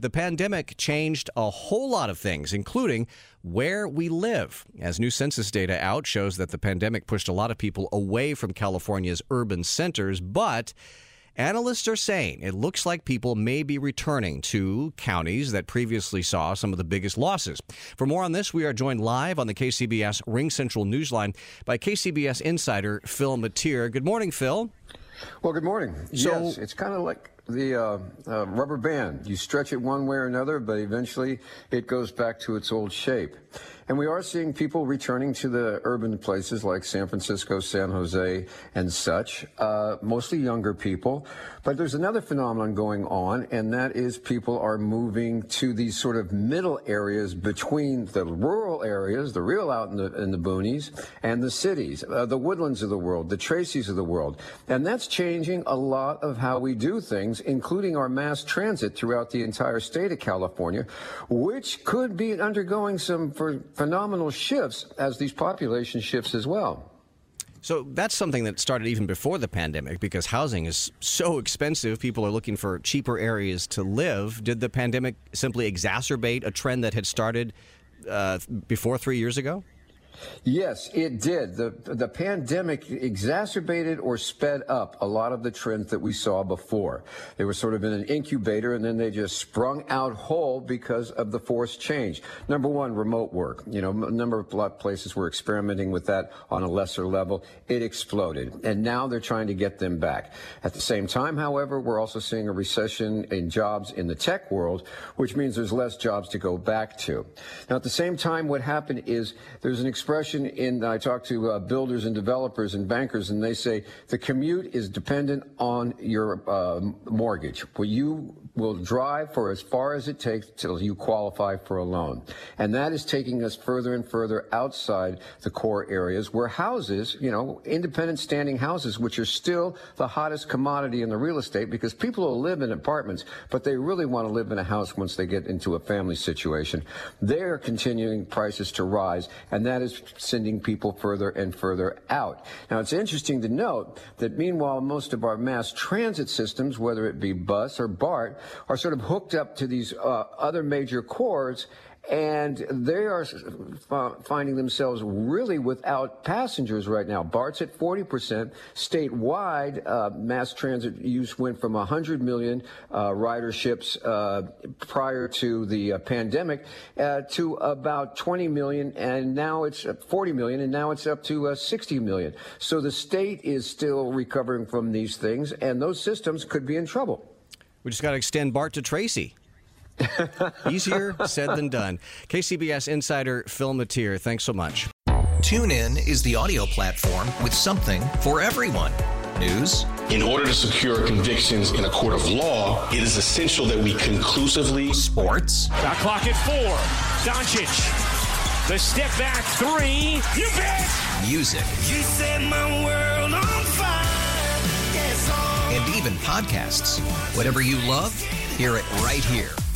The pandemic changed a whole lot of things, including where we live. As new census data out shows that the pandemic pushed a lot of people away from California's urban centers, but analysts are saying it looks like people may be returning to counties that previously saw some of the biggest losses. For more on this, we are joined live on the KCBS RingCentral Newsline by KCBS insider Phil Matier. Good morning, Phil. Well, good morning. So- yes, it's kind of like the uh, uh, rubber band. You stretch it one way or another, but eventually it goes back to its old shape. And we are seeing people returning to the urban places like San Francisco, San Jose, and such, uh, mostly younger people. But there's another phenomenon going on, and that is people are moving to these sort of middle areas between the rural areas, the real out in the, in the boonies, and the cities, uh, the woodlands of the world, the Tracy's of the world. And that's changing a lot of how we do things, including our mass transit throughout the entire state of California, which could be undergoing some ph- phenomenal shifts as these population shifts as well. So that's something that started even before the pandemic because housing is so expensive. People are looking for cheaper areas to live. Did the pandemic simply exacerbate a trend that had started uh, before three years ago? Yes, it did. The the pandemic exacerbated or sped up a lot of the trends that we saw before. They were sort of in an incubator and then they just sprung out whole because of the forced change. Number one, remote work. You know, a number of places were experimenting with that on a lesser level. It exploded. And now they're trying to get them back. At the same time, however, we're also seeing a recession in jobs in the tech world, which means there's less jobs to go back to. Now, at the same time, what happened is there's an expression in, I talk to uh, builders and developers and bankers, and they say the commute is dependent on your uh, mortgage. Where you will drive for as far as it takes till you qualify for a loan. And that is taking us further and further outside the core areas where houses, you know, independent standing houses, which are still the hottest commodity in the real estate because people will live in apartments, but they really want to live in a house once they get into a family situation. They're continuing prices to rise, and that is sending people further and further out. Now, it's interesting to note that meanwhile, most of our mass transit systems, whether it be bus or BART, are sort of hooked up to these uh, other major cores and they are finding themselves really without passengers right now. BART's at 40%. Statewide, uh, mass transit use went from 100 million uh, riderships uh, prior to the uh, pandemic uh, to about 20 million, and now it's 40 million, and now it's up to uh, 60 million. So the state is still recovering from these things, and those systems could be in trouble. We just got to extend Bart to Tracy. Easier said than done. KCBS insider Phil Matier, thanks so much. TuneIn is the audio platform with something for everyone. News. In order to secure convictions in a court of law, it is essential that we conclusively. Sports. Got clock at four. Doncic. The step back three. You bet. Music. You set my world on fire. Yes. And even podcasts. Whatever you love, hear it right here